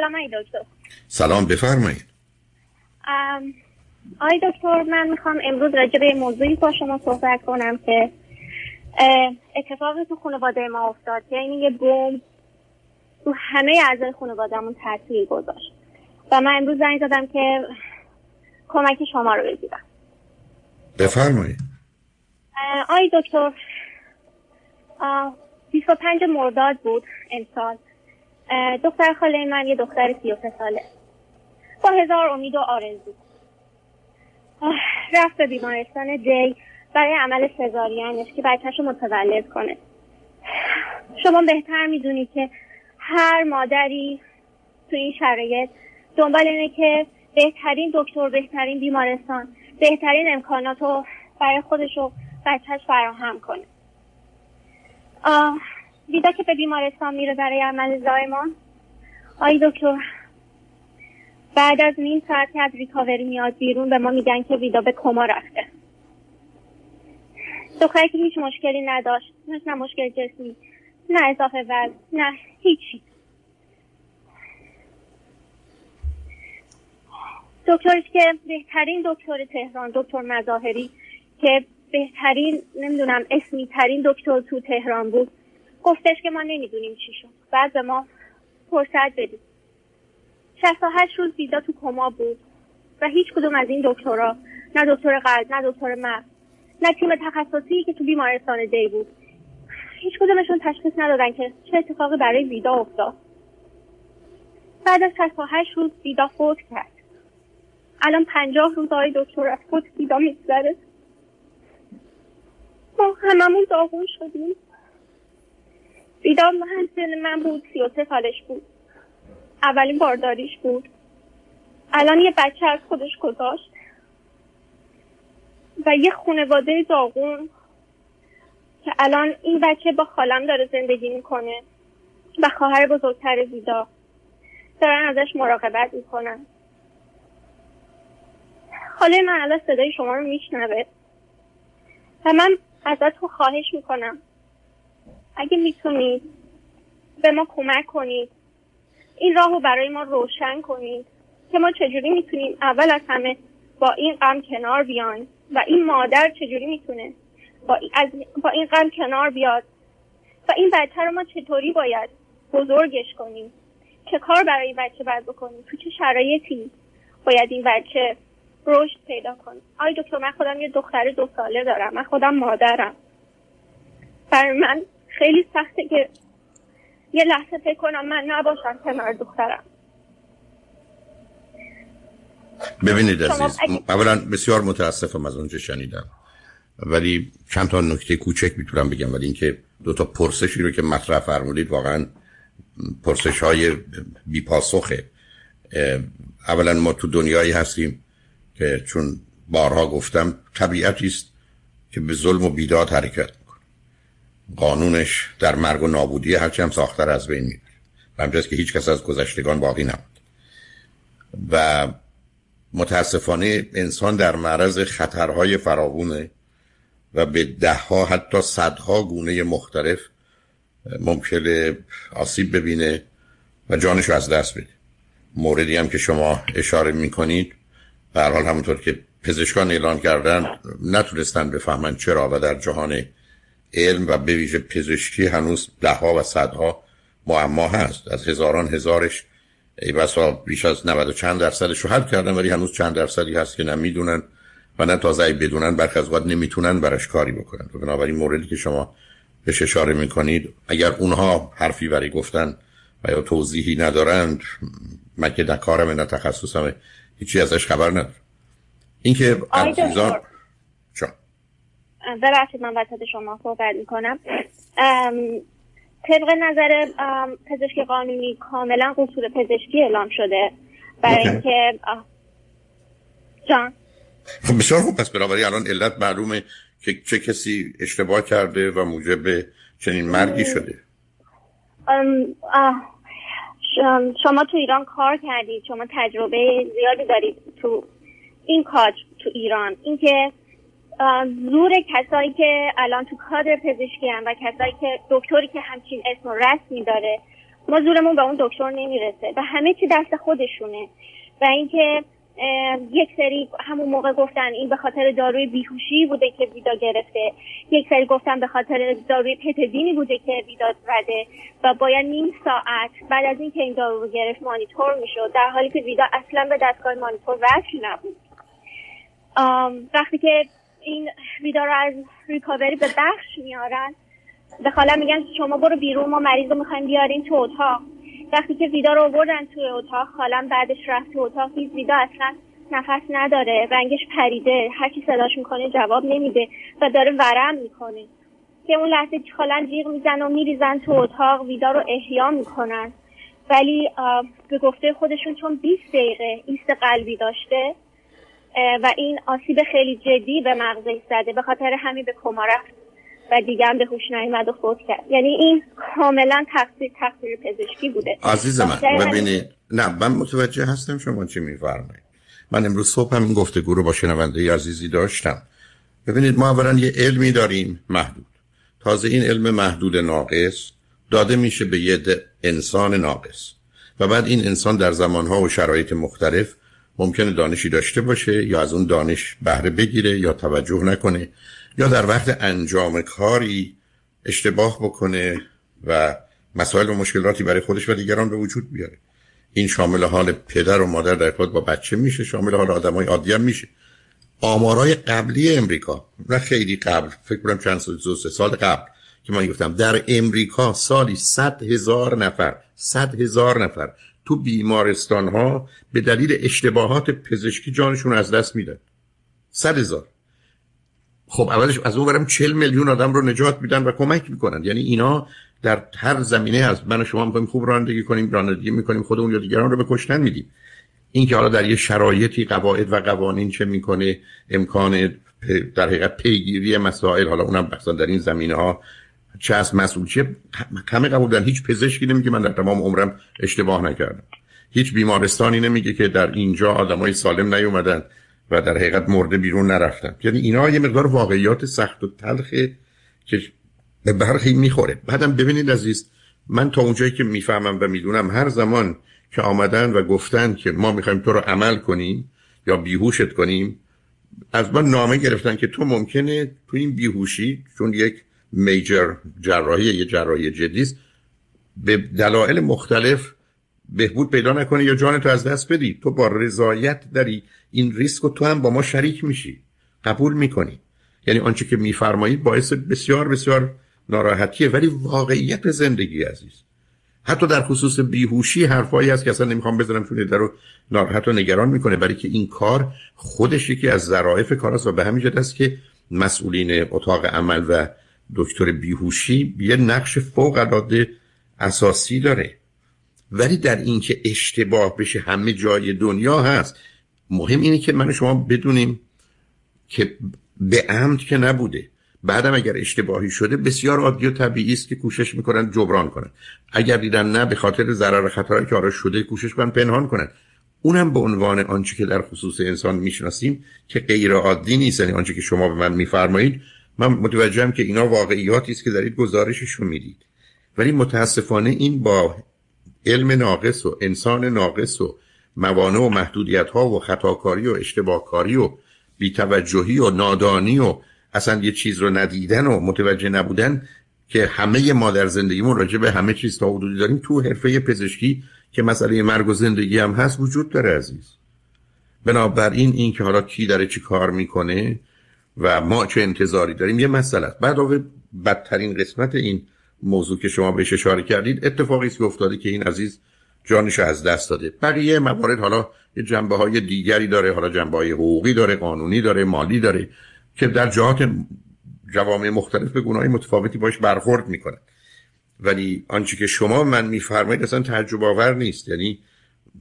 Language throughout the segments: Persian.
سلام ای دکتر. سلام بفرمایید. آی دکتر من می‌خوام امروز راجع به موضوعی با شما صحبت کنم که اتفاقی تو خانواده ما افتاد یعنی یه بوم تو همه اعضای خانوادهمون تاثیر گذاشت. و من امروز زنگ زدم که کمک شما رو بگیرم. بفرمایید. آی دکتر 25 مرداد بود امسال. دختر خاله من یه دختر 33 ساله. با هزار امید و آرزو. رفت به بیمارستان دی برای عمل سزارینش که بچهش رو متولد کنه. شما بهتر می‌دونی که هر مادری تو این شرایط دنبال اینه که بهترین دکتر بهترین بیمارستان بهترین امکانات رو برای خودش و بچهش فراهم کنه. دیده که به بیمارستان میره برای عمل زایمان؟ آی دکتر. بعد از نیم ساعت از ریکاوری میاد بیرون به ما میگن که ویدا به کما رفته. دختری که هیچ مشکلی نداشت. نه مشکل جسمی نه اضافه وزن نه هیچی. دکترش که بهترین دکتر تهران دکتر مظاهری که بهترین نمی‌دونم اسمی ترین دکتر تو تهران بود. گفتش که ما نمی‌دونیم چی شد. بعد به ما فرصت بدید 68 روز بیدا تو کما بود و هیچ کدوم از این دکترها نه دکتر قلب نه دکتر مغز نه تیم تخصصی که تو بیمارستان دی بود. هیچ کدومشون تشخیص ندادن که چه اتفاقی برای ویدا افتاد. بعد از 68 روز ویدا فوت کرد. الان پنجاه روز آقای دکتر از فوت ویدا میگذره. ما هممون داغون شدیم. ویدا هم سن من بود سی و سه سالش بود. اولین بارداریش بود. الان یه بچه از خودش گذاشت. و یه خانواده داغون که الان این بچه با خالم داره زندگی می‌کنه و خواهر بزرگتر ویدا دارن ازش مراقبت می‌کنن. خاله من الان صدای شما رو میشنوه. و من ازتون خواهش می‌کنم. اگه می‌تونید به ما کمک کنید این راه رو برای ما روشن کنید که ما چجوری می‌تونیم اول از همه با این غم کنار بیایم و این مادر چجوری می‌تونه با, از با این غم کنار بیاد و این بچه رو ما چطوری باید بزرگش کنیم؟ چه کار برای این بچه باید بکنیم؟ تو چه شرایطی باید این بچه رشد پیدا کنیم آی دکتر من خودم یه دختر دو ساله دارم من خودم مادرم. برای من خیلی سخته که یه لحظه فکر کنم من نباشم کنار دخترم. ببینید عزیز اولا بسیار متاسفم از اونچه شنیدم. ولی چند تا نکته کوچک می‌تونم بگم ولی اینکه دو تا پرسشی رو که مطرح فرمودید واقعا پرسش های بیپاسخه اولا ما تو دنیایی هستیم که چون بارها گفتم طبیعتی است که به ظلم و بیداد حرکت قانونش در مرگ و نابودی هرچی هم ساختر از بین می‌بره و همچنین که هیچ کس از گذشتگان باقی نمود و متاسفانه انسان در معرض خطرهای فراوونه و به دهها حتی صدها گونه مختلف ممکنه آسیب ببینه و جانش از دست بده. موردی هم که شما اشاره می‌کنید به حال همونطور که پزشکان اعلان کردن نتونستن بفهمن چرا و در جهان علم و به ویژه پزشکی هنوز دهها و صدها معما هست. از هزاران هزارش. ای بسا بیش از 90 و چند درصدش رو حل کردن ولی هنوز چند درصدی هست که نمی‌دونن و نه تازه ای بدونن برخی از وقت نمی‌تونن برش کاری بکنن. و بنابراین موردی که شما به اشاره می‌کنید اگر اونها حرفی برای گفتن و یا توضیحی ندارند من که کارم نه تخصصم هیچی ازش خبر ندارم. اینکه عزیزان ببخشید من وسط شما صحبت می‌کنم. طبق نظر پزشک قانونی کاملا قصور پزشکی اعلام شده. برای اینکه جان. خب بسیار خوب. پس برابری الان علت معلومه که چه کسی اشتباه کرده و موجب چنین مرگی شده. شما تو ایران کار کردید. شما تجربه زیادی دارید تو این کار تو ایران. اینکه زور کسایی که الان تو کادر پزشکی هم و کسایی که دکتری که همچین اسم و رسمی داره ما زورمون به اون دکتر نمی‌رسه. و همه چی دست خودشونه. و اینکه یک سری همون موقع گفتن این به خاطر داروی بیهوشی بوده که ویدا گرفته. یک سری گفتن به خاطر داروی پتدینی بوده که ویدا زده. و باید نیم ساعت بعد از اینکه این دارو رو گرفت مانیتور می‌شد. در حالی که ویدا اصلا به دستگاه مانیتور وصل نبود. وقتی که این ویدا رو از ریکاوری به بخش میارن. به خاله میگن شما برو بیرون ما مریض رو می‌خوایم بیاریم تو اتاق. وقتی که ویدا رو بردن توی اتاق خالم بعدش رفت تو اتاق هیچ ویدا اصلا نفس نداره رنگش پریده هرچی صداش می‌کنه جواب نمیده و داره ورم می‌کنه. که اون لحظه خالن جیغ میزن و میریزن تو اتاق ویدا رو احیا می‌کنن. ولی به گفته خودشون چون 20 دقیقه ایست قلبی داشته و این آسیب خیلی جدی به مغزش زده. به خاطر همین به کما رفت و دیگه هم به هوش نیومد و فوت کرد. یعنی این کاملا تقصیر تقصیر پزشکی بوده. عزیز من ببینید نه من متوجه هستم شما چی میفرمایید. من امروز صبح هم این گفتگو رو با شنونده عزیزی داشتم. ببینید ما اولا یه علمی داریم محدود. تازه این علم محدود ناقص داده میشه به یه انسان ناقص. و بعد این انسان در زمانها و شرایط مختلف ممکنه دانشی داشته باشه یا از اون دانش بهره بگیره یا توجه نکنه یا در وقت انجام کاری اشتباه بکنه و مسائل و مشکلاتی برای خودش و دیگران به وجود بیاره. این شامل حال پدر و مادر در ارتباط با بچه میشه شامل حال آدمای عادی هم میشه. آمارای قبلی امریکا نه خیلی قبل فکر کنم چند سال سه سال قبل که من گفتم در امریکا سالی صد هزار نفر صد هزار نفر تو بیمارستان ها به دلیل اشتباهات پزشکی جانشون از دست میدن. صد هزار. خب اولش از اون برم چل میلیون آدم رو نجات میدن و کمک می‌کنن. یعنی اینا در هر زمینه از من و شما می‌خوایم خوب رانندگی کنیم رانندگی می‌کنیم خودمون یا دیگران رو به کشتن میدیم. این که حالا در یه شرایطی قواعد و قوانین چه می‌کنه امکان در حقیقت پیگیری مسائل حالا اونم بحثا در این زمینه ها چه از مسئول چه همه قبول دارن. هیچ پزشکی نمیگه من در تمام عمرم اشتباه نکردم. هیچ بیمارستانی نمیگه که در اینجا آدمای سالم نیومدن و در حقیقت مرده بیرون نرفتن. یعنی اینا یه مقدار واقعیات سخت و تلخه که به برخی می‌خوره. بعدم ببینید عزیز من تا اونجایی که می‌فهمم و می‌دونم هر زمان که آمدن و گفتن که ما می‌خوایم تو رو عمل کنیم یا بیهوشت کنیم از من نامه گرفتن که تو ممکنه تو این بیهوشی چون یک میجر جراحی یه جراحی جدی است. به دلایل مختلف بهبود پیدا نکنی یا جان تو از دست بدی. تو با رضایت داری. این ریسک و تو هم با ما شریک میشی. قبول می‌کنی. یعنی آنچه که میفرمایید باعث بسیار بسیار ناراحتیه. ولی واقعیت زندگی عزیز. حتی در خصوص بیهوشی حرفایی هست که اصلا نمی‌خوام بزنم چون رو ناراحت و نگران می‌کنه. برای که این کار خودش یکی از ظرافت کار است و به همین است که مسئولین اتاق عمل و دکتر بیهوشی یه نقش فوق العاده اساسی داره. ولی در اینکه اشتباه بشه همه جای دنیا هست مهم اینه که من شما بدونیم که به عمد که نبوده. بعدم اگر اشتباهی شده بسیار عادی و طبیعی است که کوشش می‌کنن جبران کنن. اگر دیدن نه به خاطر ضرر خطرهایی که آراش شده کوشش کنن پنهان کنن. اونم به عنوان آنچه که در خصوص انسان می‌شناسیم که غیر عادی نیست. یعنی آنچه که شما به من میفرمایید من متوجهم که اینا واقعیاتی است که دارید گزارششون می‌دید. ولی متاسفانه این با علم ناقص و انسان ناقص و موانع و محدودیت ها و خطاکاری و اشتباهکاری و بیتوجهی و نادانی و اصلا یه چیز رو ندیدن و متوجه نبودن که همه ما در زندگیمون راجع به همه چیز تا حدودی داریم تو حرفه پزشکی که مسئله مرگ و زندگی هم هست وجود داره عزیز. بنابراین این که حالا کی داره چی کار می‌کنه و ما چه انتظاری داریم؟ یه مسئله است. بعد بدترین قسمت این موضوع که شما بهش اشاره کردید اتفاقی است که افتاده که این عزیز جانش از دست داده. بقیه موارد حالا یه جنبه های دیگری داره حالا جنبه های حقوقی داره قانونی داره مالی داره که در جهات جوامع مختلف به گناه متفاوتی باش برخورد می‌کنه. ولی آنچه که شما من میفرمایید اصلا تعجب آور نیست. یعنی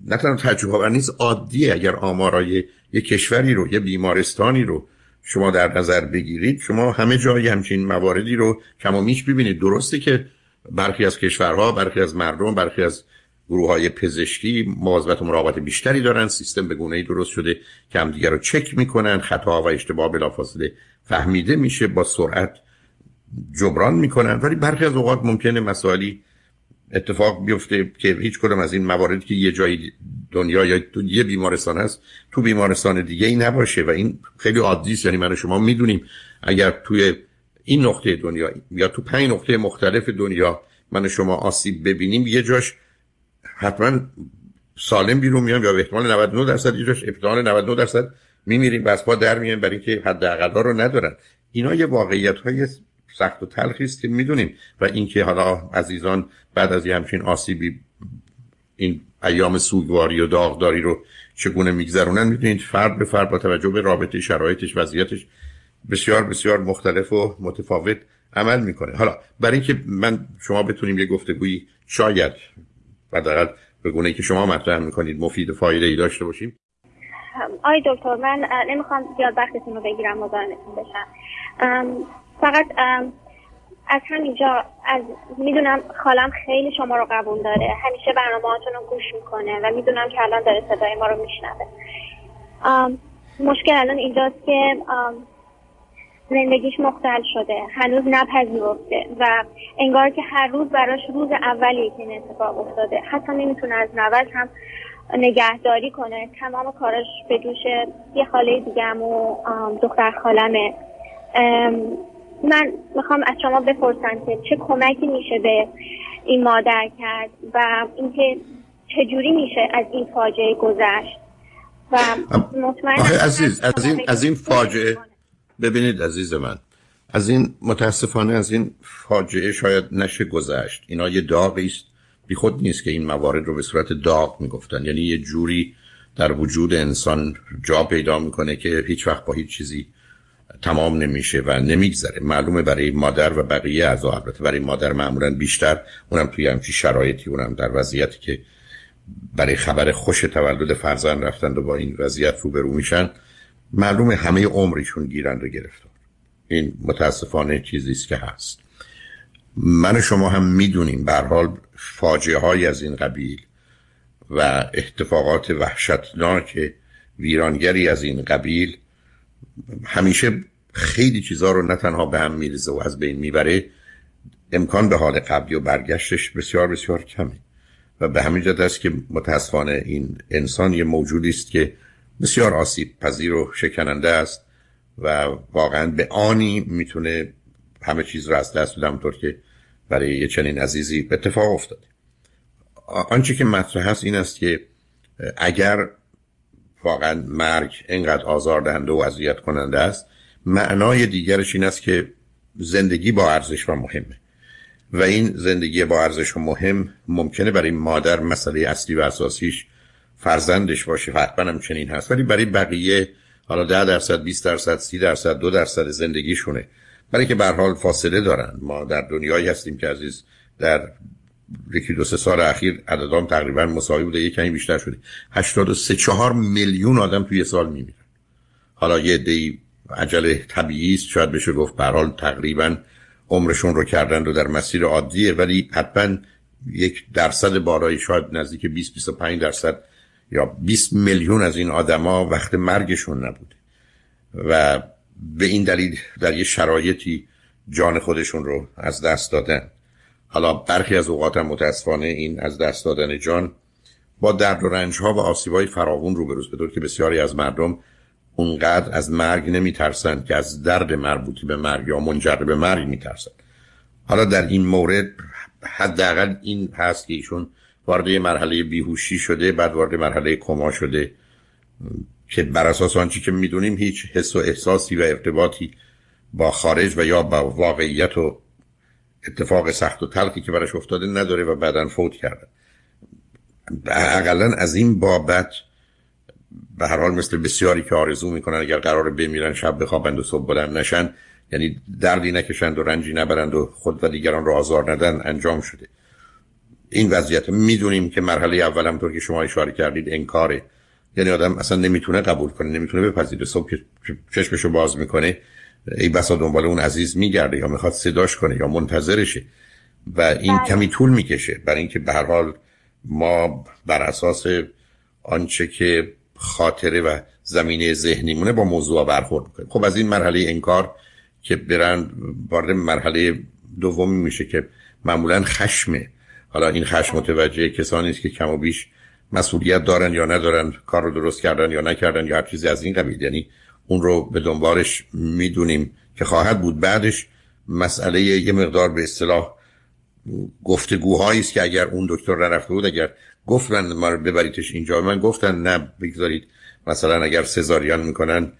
نه تنها تعجب آور نیست عادیه. اگر آمارای یه کشوری رو یه بیمارستانی رو شما در نظر بگیرید شما همه جای همچین مواردی رو کم و میش ببینید. درسته که برخی از کشورها برخی از مردم برخی از گروه های پزشکی مواظبت و مراقبت بیشتری دارن. سیستم به گونه ای درست شده که هم دیگر رو چک می‌کنن. خطا و اشتباه بلافاصله فهمیده میشه با سرعت جبران می‌کنن. ولی برخی از اوقات ممکنه مسائلی اتفاق بیفته که هیچ کدوم از این مواردی که یه جایی دنیا یا تو یه بیمارستان هست تو بیمارستان دیگه ای نباشه و این خیلی عادی یعنی من شما می‌دونیم اگر توی این نقطه دنیا یا تو پنج نقطه مختلف دنیا من شما آسیب ببینیم یه جاش حتما سالم بیرون میام یا به احتمال 99 درصد یه جاش احتمال 99 درصد میمیریم بس پا در میایم برای اینکه حداقل رو ندارن. اینا یه واقعیت های سخت و تلخی است که می‌دونیم. و اینکه حالا عزیزان بعد از یه همچین آسیبی این ایام سوگواری و داغداری رو چگونه میگذرونن می‌دونید فرد به فرد با توجه به رابطه شرایطش وضعیتش بسیار بسیار مختلف و متفاوت عمل می‌کنه. حالا برای اینکه من شما بتونیم یه گفتگویی شاید حداقل به گونه که شما مطرح می‌کنید مفید و فایده ای داشته باشیم. آی دکتر من نمی‌خوام زیاد وقتتون رو بگیرم مزاحمتون بشم. فقط از همینجا از می‌دونم خالم خیلی شما رو قبول داره. همیشه برنامه رو گوش می‌کنه و می‌دونم که الان داره صدای ما رو میشنوه. مشکل الان اینجاست که زندگیش مختل شده. هنوز نپذیرفته و انگار که هر روز براش روز اولیه که این اتفاق افتاده. حتی نمی‌تونه از نوش هم نگهداری کنه. تمام کاراش به دوش یه خاله دیگم و دختر خالمه. من می‌خوام از شما بپرسم که چه کمکی میشه به این مادر کرد و اینکه چجوری میشه از این فاجعه گذشت؟ و مطمئن عزیز از این از این فاجعه ببینید عزیز من از این متاسفانه از این فاجعه شاید نشه گذشت. اینا یه داغی است. بی خود نیست که این موارد رو به صورت داغ می‌گفتن. یعنی یه جوری در وجود انسان جا پیدا می‌کنه که هیچ وقت با هیچ چیزی تمام نمیشه و نمیگذره. معلومه برای مادر و بقیه از البته برای مادر معمولا بیشتر. اونم توی همچی شرایطی اونم در وضعیتی که برای خبر خوش تولد فرزند رفتند و با این وضعیت روبرو میشن. معلومه همه عمرشون گیرنده گرفتار. این متاسفانه چیزی است که هست. من و شما هم می‌دونیم به حال فاجعه های از این قبیل و اتفاقات وحشتناک ویرانگری از این قبیل همیشه خیلی چیزها رو نه تنها به هم میریزه و از بین می‌بره امکان به حال قبلی و برگشتش بسیار بسیار کمه. و به همین جد است که متاسفانه این انسان یه موجودی است که بسیار آسیب پذیر و شکننده است و واقعا به آنی می‌تونه همه چیز رو از دست بده طور که برای یه چنین عزیزی اتفاق افتاده. آنچه که مطرح هست این است که اگر واقعا مرگ اینقدر آزاردهنده و اذیت کننده است معنای دیگرش این است که زندگی با ارزش و مهمه. و این زندگی با ارزش و مهم ممکنه برای مادر مسئله اصلی و اساسیش فرزندش باشه. حتما هم چنین هست. ولی برای بقیه حالا ده درصد 20 درصد 30 درصد دو درصد زندگیشونه. برای که به حال فاصله دارن. ما در دنیایی هستیم که عزیز در یکی دو سه سال اخیر عددام تقریبا مساوی بوده. یک کمی بیشتر شده. 83 4 میلیون آدم توی سال میمیرن. حالا یه دی عجل طبیعی است. شاید بشه گفت به حال تقریبا عمرشون رو کردن و در مسیر عادیه ولی حتما یک درصد بالایی شاید نزدیک 20 25 درصد یا 20 میلیون از این آدما وقت مرگشون نبوده. و به این دلیل در یه شرایطی جان خودشون رو از دست دادن. حالا برخی از اوقات هم متاسفانه این از دست دادن جان با درد و رنج ها و آسیب های فراوون روبروز به که بسیاری از مردم اونقدر از مرگ نمی ترسند که از درد مربوطی به مرگ یا منجر به مرگ می ترسند حالا در این مورد حداقل این هست که ایشون وارد مرحله بیهوشی شده بعد وارد مرحله کما شده که بر اساس آنچه که می‌دونیم هیچ حس و احساسی و ارتباطی با خارج و یا با واقعیت و اتفاق سخت و تلخی که براش افتاده نداره و بعدا فوت کرده. اقلا از این بابت به هر حال مثل بسیاری که آرزو می‌کنن اگر قرار بمیرن شب بخوابند و صبح بلند نشن یعنی دردی نکشند و رنجی نبرند و خود و دیگران را آزار ندن انجام شده. این وضعیت می‌دونیم که مرحله اول طور که شما اشاره کردید انکاره. یعنی آدم اصلا نمی‌تونه قبول کنه نمی‌تونه بپذیره. صبح که چشمشو باز می‌کنه ای بسا دنبال اون عزیز میگرده یا می‌خواد صداش کنه یا منتظرشه. و این بله. کمی طول می‌کشه. برای اینکه به هر حال ما بر اساس آنچه که خاطره و زمینه ذهنیمونه با موضوع برخورد می‌کنه خب از این مرحله انکار که برن وارد مرحله دومی میشه که معمولا خشمه حالا این خشم متوجه کسانی است که کم و بیش مسئولیت دارن یا ندارن کار رو درست کردن یا نکردن یا هر چیزی از این قبیل. یعنی اون رو به دنبالش می‌دونیم که خواهد بود. بعدش مسئله یه مقدار به اصطلاح گفتگوهایی است که اگر اون دکتر نرفته بود اگر گفت من ما رو ببریدش اینجا. من گفتن نه بگذارید. مثلا اگر سزاریان می‌کنن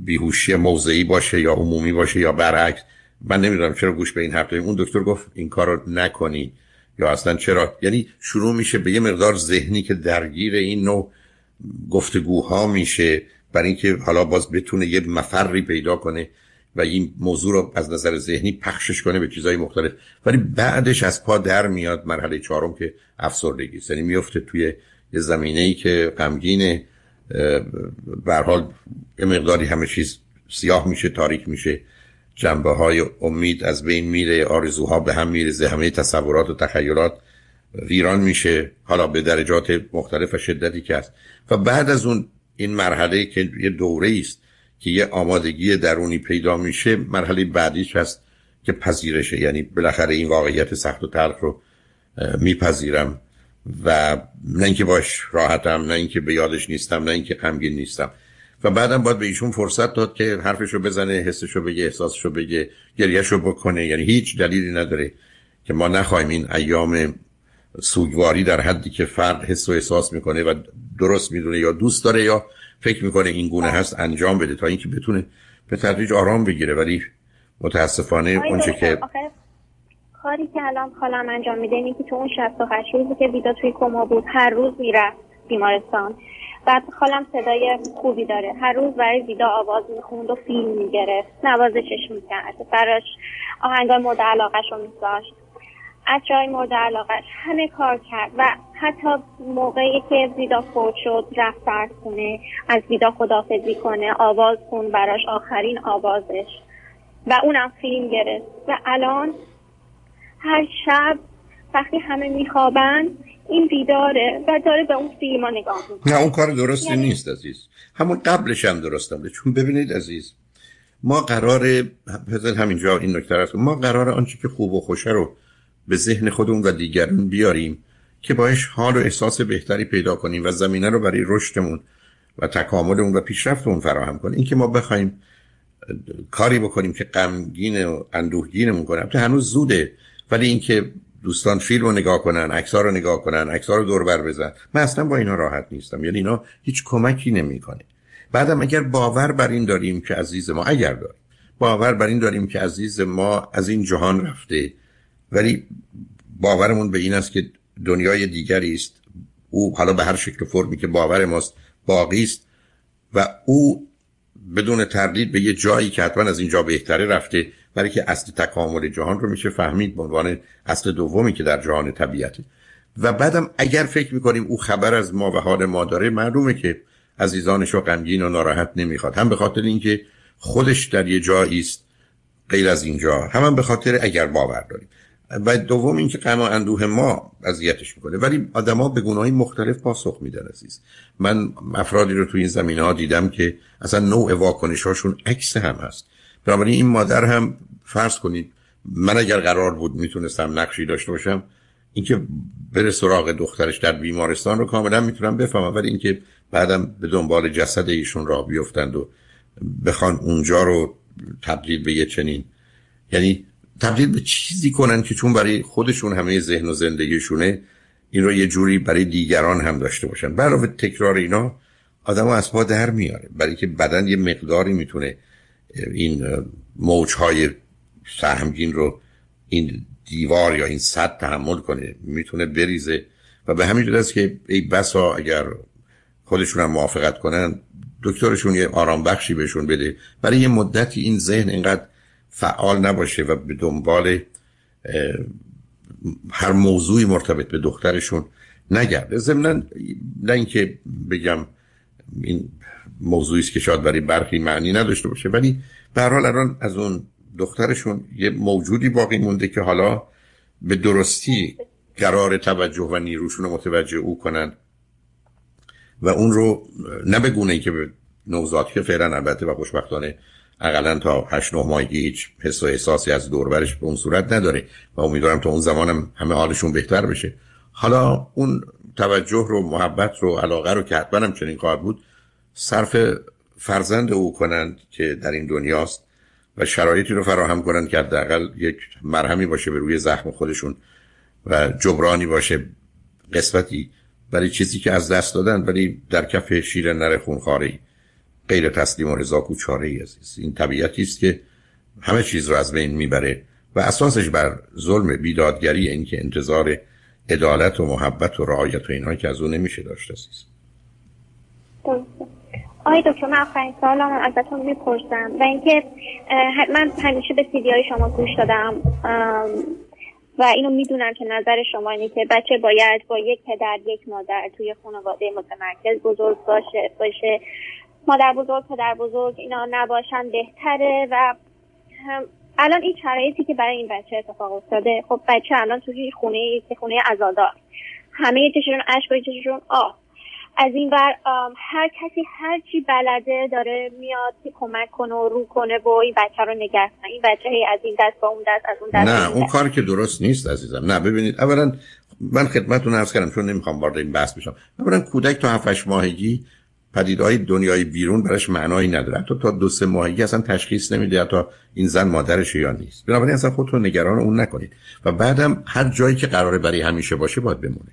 بیهوشی موضعی باشه یا عمومی باشه یا برعکس. من نمی‌دونم چرا گوش به این حرف اون دکتر گفت این کار رو نکنی. یا اصلا چرا؟ یعنی شروع میشه به یه مقدار ذهنی که درگیر این نوع گفتگوها میشه. برای اینکه حالا باز بتونه یه مفری پیدا کنه. و این موضوع رو از نظر ذهنی پخشش کنه به چیزهای مختلف. ولی بعدش از پا در میاد مرحله چهارم که افسردگی یعنی میفته توی یه زمینه ای که غمگینه به حال یه مقداری همه چیز سیاه میشه تاریک میشه. جنبه های امید از بین میره آرزوها به هم میرزه همه تصورات و تخیلات ویران میشه. حالا به درجات مختلف و شدتی که هست. و بعد از اون این مرحله که یه دوره است که یه آمادگی درونی پیدا میشه مرحله بعدیش هست که پذیرشه. یعنی بالاخره این واقعیت سخت و تلخ رو میپذیرم و نه اینکه باش راحتم نه اینکه به یادش نیستم نه اینکه غمگین نیستم. و بعدم باید به ایشون فرصت داد که حرفشو بزنه حسشو بگه احساسشو بگه گریهشو بکنه. یعنی هیچ دلیلی نداره که ما نخواهیم این ایام سوگواری در حدی که فرد حس و احساس می‌کنه و درست می‌دونه یا دوست داره یا فکر می‌کنه این گونه هست انجام بده تا اینکه بتونه به تدریج آرام بگیره. ولی متاسفانه اونچه که کاری که الان خالم انجام میده اینه که تو اون 68 روزی که ویدا توی کما بود هر روز می‌رفت بیمارستان. بعد خالم صدای خوبی داره. هر روز برای ویدا آواز می‌خوند و فیلم می‌گرفت. نوازشش می‌کرد. براش آهنگای مورد علاقش رو میذاشت. از جای مورد علاقش همه کار کرد و حتی موقعی که ویدا فوت شد رفت خونه از ویدا خدافزی کنه آواز خون براش آخرین آوازش. و اونم فیلم گرفت. و الان هر شب وقتی همه میخوابن این بیداره و داره به اون فیلم نگاه نه اون کار درستی یعنی... نیست عزیز. همون قبلش هم درستم چون ببینید عزیز ما قرار بذار همینجا این نکته ما قرار آنچه که خوب و خوشه رو به ذهن خودمون و دیگران بیاریم که باش حال و احساس بهتری پیدا کنیم و زمینه رو برای رشدمون و تکاملمون و پیشرفتمون فراهم کنیم. اینکه ما بخوایم کاری بکنیم که غمگین و اندوهگینمون کنه. تو هنوز زوده ولی اینکه دوستان فیلم رو نگاه کنن عکس رو نگاه کنن عکس رو دور بر بزن. من اصلا با اینا راحت نیستم. یعنی اینا هیچ کمکی نمی‌کنه. بعدم اگر باور بر این داریم که عزیز ما اگر داریم باور بر این داریم که عزیز ما از این جهان رفته. ولی باورمون به این است که دنیای دیگری است. او حالا به هر شکل فرمی که باور ماست باقی است و او بدون تردید به یه جایی که حتما از اینجا بهتره رفته. برای که اصل تکامل جهان رو میشه فهمید به عنوان اصل دومی که در جهان طبیعته و بعدم اگر فکر می‌کنیم او خبر از ما و حال ما داره معلومه که عزیزانش رو غمگین و ناراحت نمی‌خواد. هم به خاطر اینکه خودش در یه جایی است غیر از اینجا. هم, هم به خاطر اگر باور داریم. و دوم اینکه غم و اندوه ما اذیتش می‌کنه. ولی آدما به گناهی مختلف پاسخ میدن عزیز. من افرادی رو تو این زمینه ها دیدم که اصلا نوع واکنش هاشون عکس هم هست. بنابراین این مادر هم فرض کنید من اگر قرار بود می‌تونستم نقشی داشته باشم اینکه بره سراغ دخترش در بیمارستان رو کاملا می‌تونم بفهمم. ولی اینکه بعدم به دنبال جسد ایشون راه بیفتند و بخوان اونجا رو تبدیل به یه چنین یعنی تبدیل به چیزی کنن که چون برای خودشون همه ذهن و زندگیشونه این رو یه جوری برای دیگران هم داشته باشن. علاوه تکرار اینا آدم از پا در میاره. برای که بدن یه مقداری می‌تونه این موجهای سهمگین رو این دیوار یا این سد تحمل کنه می‌تونه بریزه و به همین است که ای بسا اگر خودشون هم موافقت کنن دکترشون یه آرام بخشی بهشون بده. برای یه مدتی این ذهن اینقدر فعال نباشه و به دنبال هر موضوعی مرتبط به دخترشون نگرده. ضمنا نه اینکه بگم این موضوعی است که شاید برای برخی معنی نداشته باشه ولی به حال الان از اون دخترشون یه موجودی باقی مونده که حالا به درستی قرار توجه و نیروشون رو متوجه او کنن. و اون رو نه به که به نوزاد که فعلا البته و خوشبختانه اقلا تا 8 9 ماهگی هیچ حس و احساسی از دوربرش به اون صورت نداره و امیدوارم تا اون زمانم همه حالشون بهتر بشه. حالا اون توجه رو محبت رو علاقه رو که حتما هم چنین خواهد بود صرف فرزند او کنند که در این دنیاست و شرایطی رو فراهم کنند که حداقل یک مرهمی باشه به روی زخم خودشون و جبرانی باشه قسمتی برای چیزی که از دست دادن ولی در کف شیر نر خونخواره غیر تسلیم و رضا کوچاره ای عزیز. این طبیعتی است که همه چیز رو از بین می‌بره و اساسش بر ظلم بیدادگری این که انتظار عدالت و محبت و رعایت و اینها که از اون نمیشه داشت عزیز. آقای دکتر من آخرین سوالم ازتون می‌پرسم و اینکه من همیشه به سیدی های شما گوش دادم و اینو می‌دونم که نظر شما اینه که بچه باید با یک پدر یک مادر توی خانواده متمرکز بزرگ باشه باشه. مادر بزرگ پدر بزرگ اینا نباشن بهتره و الان این شرایطی که برای این بچه اتفاق افتاده خب بچه الان توی خونه که خونه ازادار همه چششون اشک و چششون آه. از این بر هر کسی هر چی بلده داره میاد که کمک کنه و رو کنه و این بچه رو نگه این بچه از این دست با اون دست از اون دست نه اون کار که درست نیست عزیزم. نه ببینید اولا من خدمتتون عرض کردم چون نمی‌خوام وارد این بحث بشم. اولا کودک تا 7 ماهگی پدیدهای دنیای بیرون براش معنایی نداره. حتی تا دو سه ماهگی اصلا تشخیص نمیده تا این زن مادرش یا نیست. بنابراین اصلا خودتون نگران اون نکنید. و بعدم هر جایی که قراره برای همیشه باشه باید بمونه.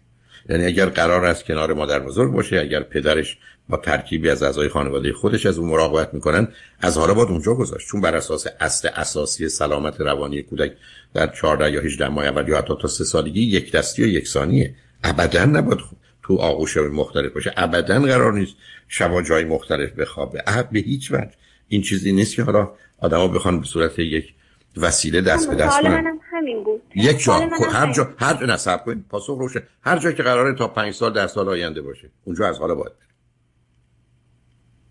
یعنی اگر قرار است کنار مادر بزرگ باشه اگر پدرش با ترکیبی از اعضای خانواده خودش از اون مراقبت می‌کنن از حالا باید اونجا گذاشت. چون بر اساس اصل اساسی سلامت روانی کودک در 14 یا 18 ماه اول یا حتی تا سه سالگی یک دستی و یکسانیه ابدا نباید تو آغوش مختلف باشه. ابدا قرار نیست شبا جای مختلف بخوابه. به هیچ وجه. این چیزی نیست که حالا آدما بخوان به صورت یک وسیله دست به دست کنن. همین بود. یک جا. هر جا. هر جا. نصب کنید. پاسخ روشه هر جا که قراره تا پنج سال در سال آینده باشه. اونجا از حالا باید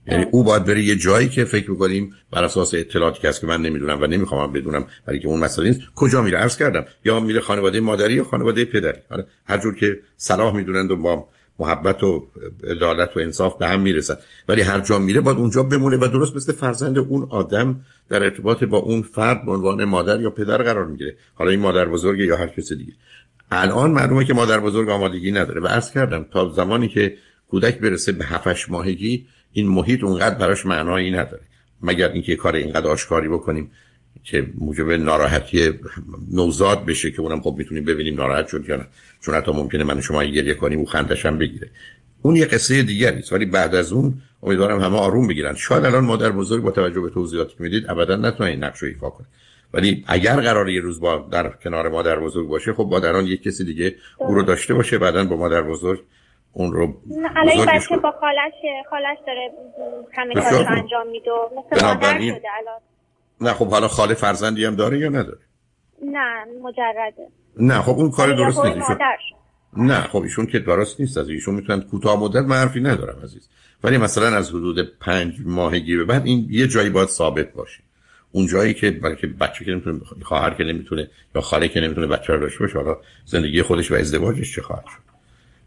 یعنی او باید بره یه جایی که فکر می‌کنیم بر اساس اطلاعاتی که هست که من نمی‌دونم و نمی‌خوام بدونم برای که اون مسئله نیست کجا میره؟ عرض کردم. یا میره خانواده مادری یا خانواده پدری آره هر جور که صلاح می‌دونند و با محبت و عدالت و انصاف به هم می‌رسن ولی هر جا میره باید اونجا بمونه و درست مثل فرزند اون آدم در ارتباط با اون فرد به عنوان مادر یا پدر قرار می‌گیره. حالا این مادر بزرگ یا هر کس دیگه. الان معلومه که مادر بزرگ آمادگی نداره. و عرض کردم تا زمانی که کودک برسه به 7 ماهگی این محیط اونقدر براش معنایی نداره. مگر اینکه کار اینقدر آشکاری بکنیم که موجب ناراحتی نوزاد بشه که اونم خب می‌تونیم ببینیم ناراحت شد یا نه. چون حتی ممکنه من شما گریه کنیم و خندش هم بگیره. اون یه قصه دیگری است. ولی بعد از اون امیدوارم همه آروم بگیرن. شاید الان مادر بزرگ با توجه به توضیحاتی که می‌دید ابدا نتونه این نقش رو ایفا کنه. ولی اگر قرار یه روز با در کنار مادر بزرگ باشه خب با دران یک کسی دیگه او رو داشته باشه بعدا با مادر بزرگ اون رو الان بچه با خالش خالش داره همه کارش انجام میده مثل مادر شده الان. نه خب حالا خاله فرزندی هم داره یا نداره؟ نه مجرده. نه خب اون کار درست نیست. نه خب ایشون که درست نیست از ایشون. می‌تونن کوتاه مدت من حرفی ندارم عزیز. ولی مثلا از حدود پنج ماهگی به بعد این یه جایی باید ثابت باشه. اون جایی که بلکه بچه که نمی‌تونه خواهر که نمی‌تونه یا خاله که نمی‌تونه بچه رو داشته باشه حالا زندگی خودش و ازدواجش چه خواهد شد؟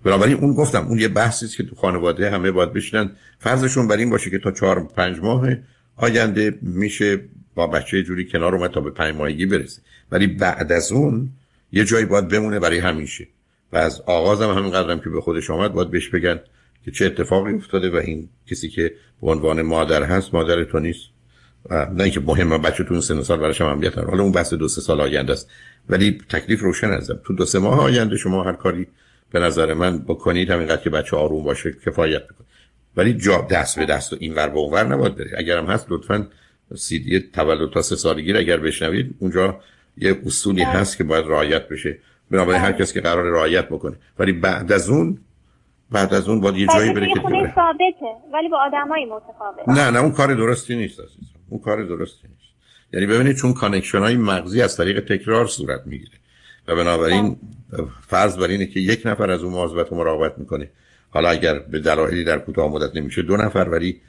بنابراین اون گفتم اون یه بحثی است که تو خانواده همه باید بشینن. فرضشون بر این باشه که تا چهار پنج ماه آینده میشه با بچه جوری کنار اومد تا به پنج ماهگی برسه. ولی بعد از اون یه جایی باید بمونه برای همیشه. و از آغازم هم همین قدرم که به خودش آمد باید بهش بگن که چه اتفاقی افتاده و این کسی که به عنوان مادر هست مادر تو نیست. نه اینکه مهمه بچه‌تون سن سال براش داره حالا اون بحث دو سه سال آینده است. ولی تکلیف روشن ازم. تو دو سه ماه آینده شما هر کاری به نظر من بکنید همینقدر که بچه آروم باشه کفایت می‌کنه ولی جا دست به دست و این ور به اون ور نباید بره اگرم هست لطفاً سیدی تولد تا سه سالگی اگر بشنوید اونجا یه اصولی هست که باید رعایت بشه. بنابراین هر کس که قرار رعایت بکنه. ولی بعد از اون بعد از اون باید یه جایی بره که ثابته ولی با آدمای متفاوت. نه نه اون کار درستی نیست عزیزم. اون کار درستی نیست. یعنی ببینید چون connection های مغزی از طریق تکرار صورت می‌گیره. و بنابراین فرض بر اینه که یک نفر از اون مواظبت و مراقبت می‌کنه. حالا اگر به دلایلی در کوتاه مدت نمیشه دو نفر ولی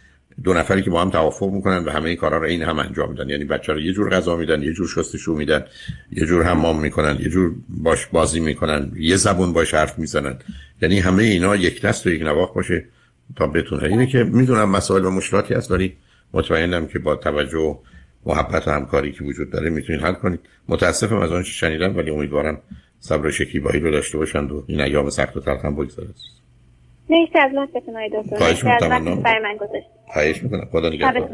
دو نفری که با هم توافق می‌کنن و همه این کارا رو این هم انجام میدن. یعنی بچه رو یه جور غذا میدن یه جور شستشو میدن یه جور حمام می‌کنن یه جور باش بازی می‌کنن یه زبون باش حرف می‌زنن. یعنی همه اینا یک دست و یک نواخت باشه تا بتونه. اینه که می‌دونم مسائل و مشکلاتی هست ولی مطمئنم که با توجه محبت و همکاری که وجود داره می‌تونید حل کنید. متاسفم از آنچه شنیدم ولی امیدوارم صبر و شکیبایی رو داشته باشند و این ایام سخت و تلخ هم بگذاره مرسی از لطفتون آقای دکتر. خواهش می‌کنم خدا نگهدار.